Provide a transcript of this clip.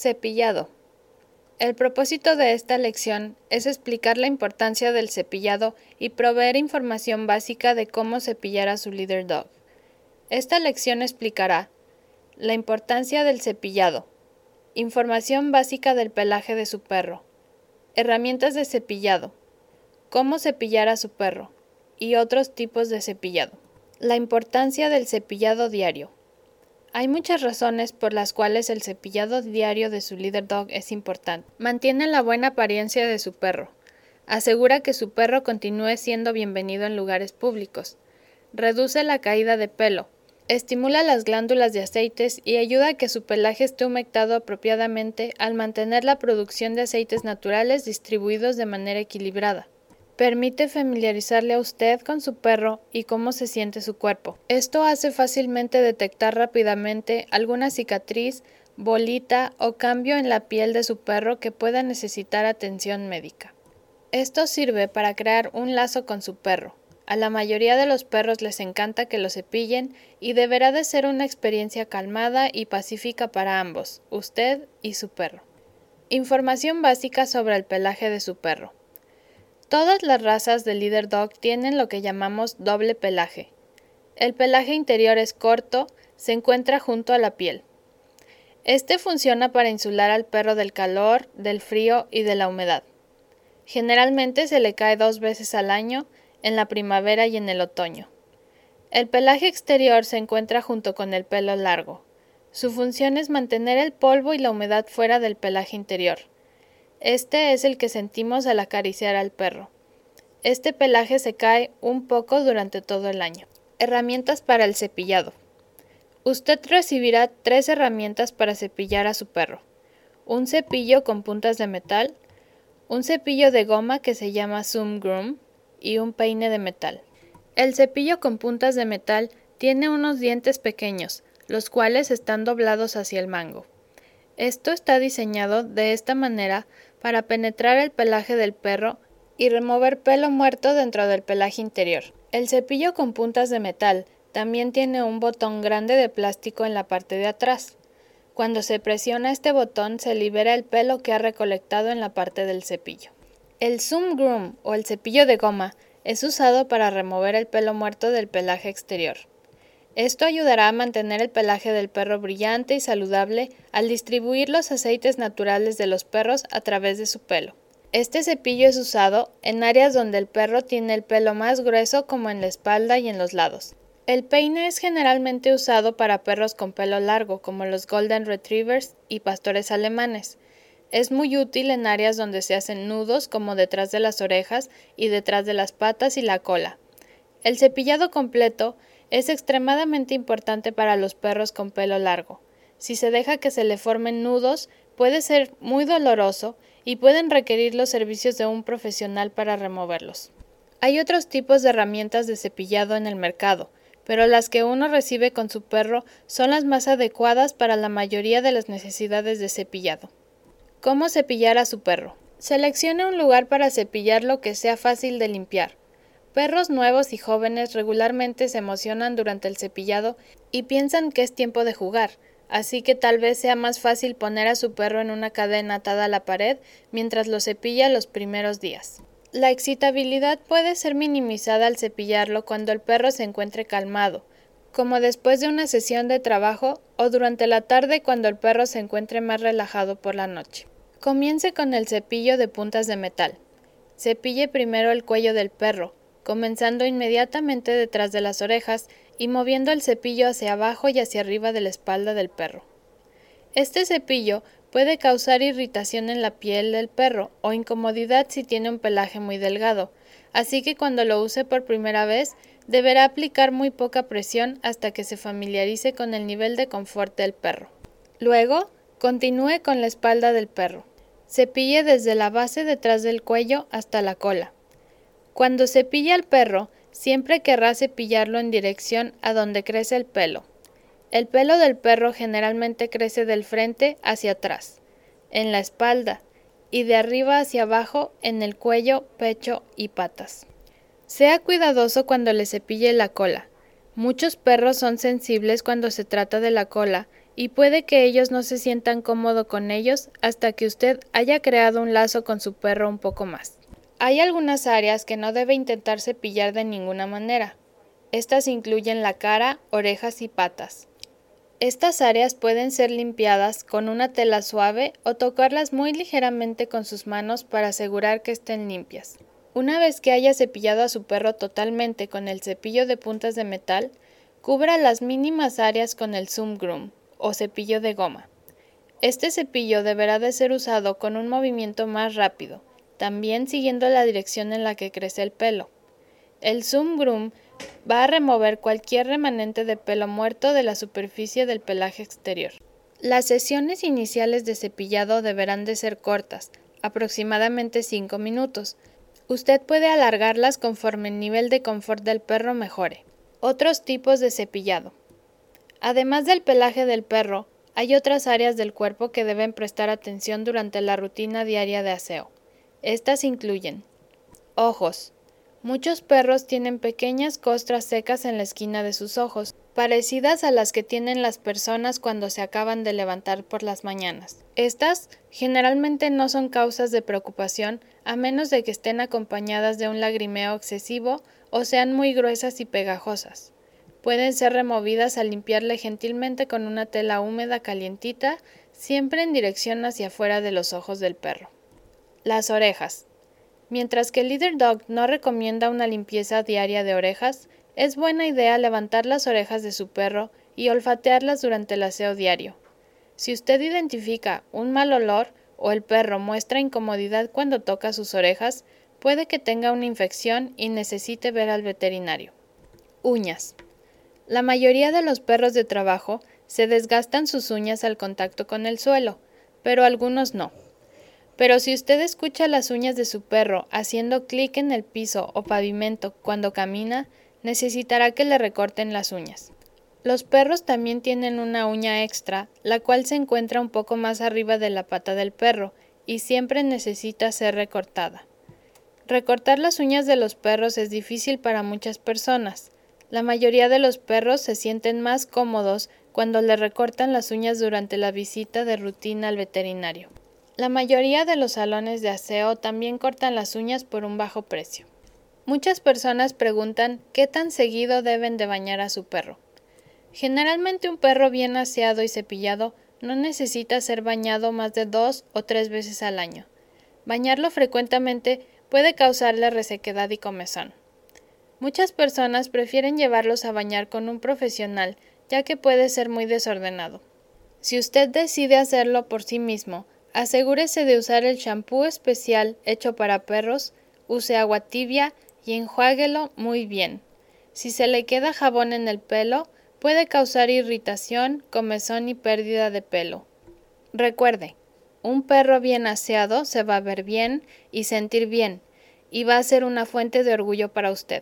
Cepillado. El propósito de esta lección es explicar la importancia del cepillado y proveer información básica de cómo cepillar a su líder dog. Esta lección explicará la importancia del cepillado, información básica del pelaje de su perro, herramientas de cepillado, cómo cepillar a su perro y otros tipos de cepillado. La importancia del cepillado diario. Hay muchas razones por las cuales el cepillado diario de su líder dog es importante. Mantiene la buena apariencia de su perro. Asegura que su perro continúe siendo bienvenido en lugares públicos. Reduce la caída de pelo. Estimula las glándulas de aceites y ayuda a que su pelaje esté humectado apropiadamente al mantener la producción de aceites naturales distribuidos de manera equilibrada. Permite familiarizarle a usted con su perro y cómo se siente su cuerpo. Esto hace fácilmente detectar rápidamente alguna cicatriz, bolita o cambio en la piel de su perro que pueda necesitar atención médica. Esto sirve para crear un lazo con su perro. A la mayoría de los perros les encanta que lo cepillen y deberá de ser una experiencia calmada y pacífica para ambos, usted y su perro. Información básica sobre el pelaje de su perro. Todas las razas de Leader Dog tienen lo que llamamos doble pelaje. El pelaje interior es corto, se encuentra junto a la piel. Este funciona para insular al perro del calor, del frío y de la humedad. Generalmente se le cae dos veces al año, en la primavera y en el otoño. El pelaje exterior se encuentra junto con el pelo largo. Su función es mantener el polvo y la humedad fuera del pelaje interior. Este es el que sentimos al acariciar al perro. Este pelaje se cae un poco durante todo el año. Herramientas para el cepillado. Usted recibirá tres herramientas para cepillar a su perro. Un cepillo con puntas de metal, un cepillo de goma que se llama Zoom Groom y un peine de metal. El cepillo con puntas de metal tiene unos dientes pequeños, los cuales están doblados hacia el mango. Esto está diseñado de esta manera para penetrar el pelaje del perro y remover pelo muerto dentro del pelaje interior. El cepillo con puntas de metal también tiene un botón grande de plástico en la parte de atrás. Cuando se presiona este botón se libera el pelo que ha recolectado en la parte del cepillo. El Zoom Groom o el cepillo de goma es usado para remover el pelo muerto del pelaje exterior. Esto ayudará a mantener el pelaje del perro brillante y saludable al distribuir los aceites naturales de los perros a través de su pelo. Este cepillo es usado en áreas donde el perro tiene el pelo más grueso como en la espalda y en los lados. El peine es generalmente usado para perros con pelo largo como los Golden Retrievers y pastores alemanes. Es muy útil en áreas donde se hacen nudos como detrás de las orejas y detrás de las patas y la cola. El cepillado completo es extremadamente importante para los perros con pelo largo. Si se deja que se le formen nudos, puede ser muy doloroso y pueden requerir los servicios de un profesional para removerlos. Hay otros tipos de herramientas de cepillado en el mercado, pero las que uno recibe con su perro son las más adecuadas para la mayoría de las necesidades de cepillado. ¿Cómo cepillar a su perro? Seleccione un lugar para cepillarlo que sea fácil de limpiar. Perros nuevos y jóvenes regularmente se emocionan durante el cepillado y piensan que es tiempo de jugar, así que tal vez sea más fácil poner a su perro en una cadena atada a la pared mientras lo cepilla los primeros días. La excitabilidad puede ser minimizada al cepillarlo cuando el perro se encuentre calmado, como después de una sesión de trabajo o durante la tarde cuando el perro se encuentre más relajado por la noche. Comience con el cepillo de puntas de metal. Cepille primero el cuello del perro, comenzando inmediatamente detrás de las orejas y moviendo el cepillo hacia abajo y hacia arriba de la espalda del perro. Este cepillo puede causar irritación en la piel del perro o incomodidad si tiene un pelaje muy delgado, así que cuando lo use por primera vez deberá aplicar muy poca presión hasta que se familiarice con el nivel de confort del perro. Luego, continúe con la espalda del perro. Cepille desde la base detrás del cuello hasta la cola. Cuando cepilla al perro, siempre querrá cepillarlo en dirección a donde crece el pelo. El pelo del perro generalmente crece del frente hacia atrás, en la espalda, y de arriba hacia abajo en el cuello, pecho y patas. Sea cuidadoso cuando le cepille la cola. Muchos perros son sensibles cuando se trata de la cola y puede que ellos no se sientan cómodo con ellos hasta que usted haya creado un lazo con su perro un poco más. Hay algunas áreas que no debe intentar cepillar de ninguna manera. Estas incluyen la cara, orejas y patas. Estas áreas pueden ser limpiadas con una tela suave o tocarlas muy ligeramente con sus manos para asegurar que estén limpias. Una vez que haya cepillado a su perro totalmente con el cepillo de puntas de metal, cubra las mínimas áreas con el Zoom Groom o cepillo de goma. Este cepillo deberá de ser usado con un movimiento más rápido, también siguiendo la dirección en la que crece el pelo. El Zoom Groom va a remover cualquier remanente de pelo muerto de la superficie del pelaje exterior. Las sesiones iniciales de cepillado deberán de ser cortas, aproximadamente 5 minutos. Usted puede alargarlas conforme el nivel de confort del perro mejore. Otros tipos de cepillado. Además del pelaje del perro, hay otras áreas del cuerpo que deben prestar atención durante la rutina diaria de aseo. Estas incluyen ojos. Muchos perros tienen pequeñas costras secas en la esquina de sus ojos, parecidas a las que tienen las personas cuando se acaban de levantar por las mañanas. Estas generalmente no son causas de preocupación a menos de que estén acompañadas de un lagrimeo excesivo o sean muy gruesas y pegajosas. Pueden ser removidas al limpiarle gentilmente con una tela húmeda calientita, siempre en dirección hacia afuera de los ojos del perro. Las orejas. Mientras que el Leader Dog no recomienda una limpieza diaria de orejas, es buena idea levantar las orejas de su perro y olfatearlas durante el aseo diario. Si usted identifica un mal olor o el perro muestra incomodidad cuando toca sus orejas, puede que tenga una infección y necesite ver al veterinario. Uñas. La mayoría de los perros de trabajo se desgastan sus uñas al contacto con el suelo, pero algunos no. Pero si usted escucha las uñas de su perro haciendo clic en el piso o pavimento cuando camina, necesitará que le recorten las uñas. Los perros también tienen una uña extra, la cual se encuentra un poco más arriba de la pata del perro y siempre necesita ser recortada. Recortar las uñas de los perros es difícil para muchas personas, la mayoría de los perros se sienten más cómodos cuando le recortan las uñas durante la visita de rutina al veterinario. La mayoría de los salones de aseo también cortan las uñas por un bajo precio. Muchas personas preguntan qué tan seguido deben de bañar a su perro. Generalmente un perro bien aseado y cepillado no necesita ser bañado más de dos o tres veces al año. Bañarlo frecuentemente puede causarle resequedad y comezón. Muchas personas prefieren llevarlos a bañar con un profesional, ya que puede ser muy desordenado. Si usted decide hacerlo por sí mismo, asegúrese de usar el champú especial hecho para perros, use agua tibia y enjuáguelo muy bien. Si se le queda jabón en el pelo, puede causar irritación, comezón y pérdida de pelo. Recuerde, un perro bien aseado se va a ver bien y sentir bien, y va a ser una fuente de orgullo para usted.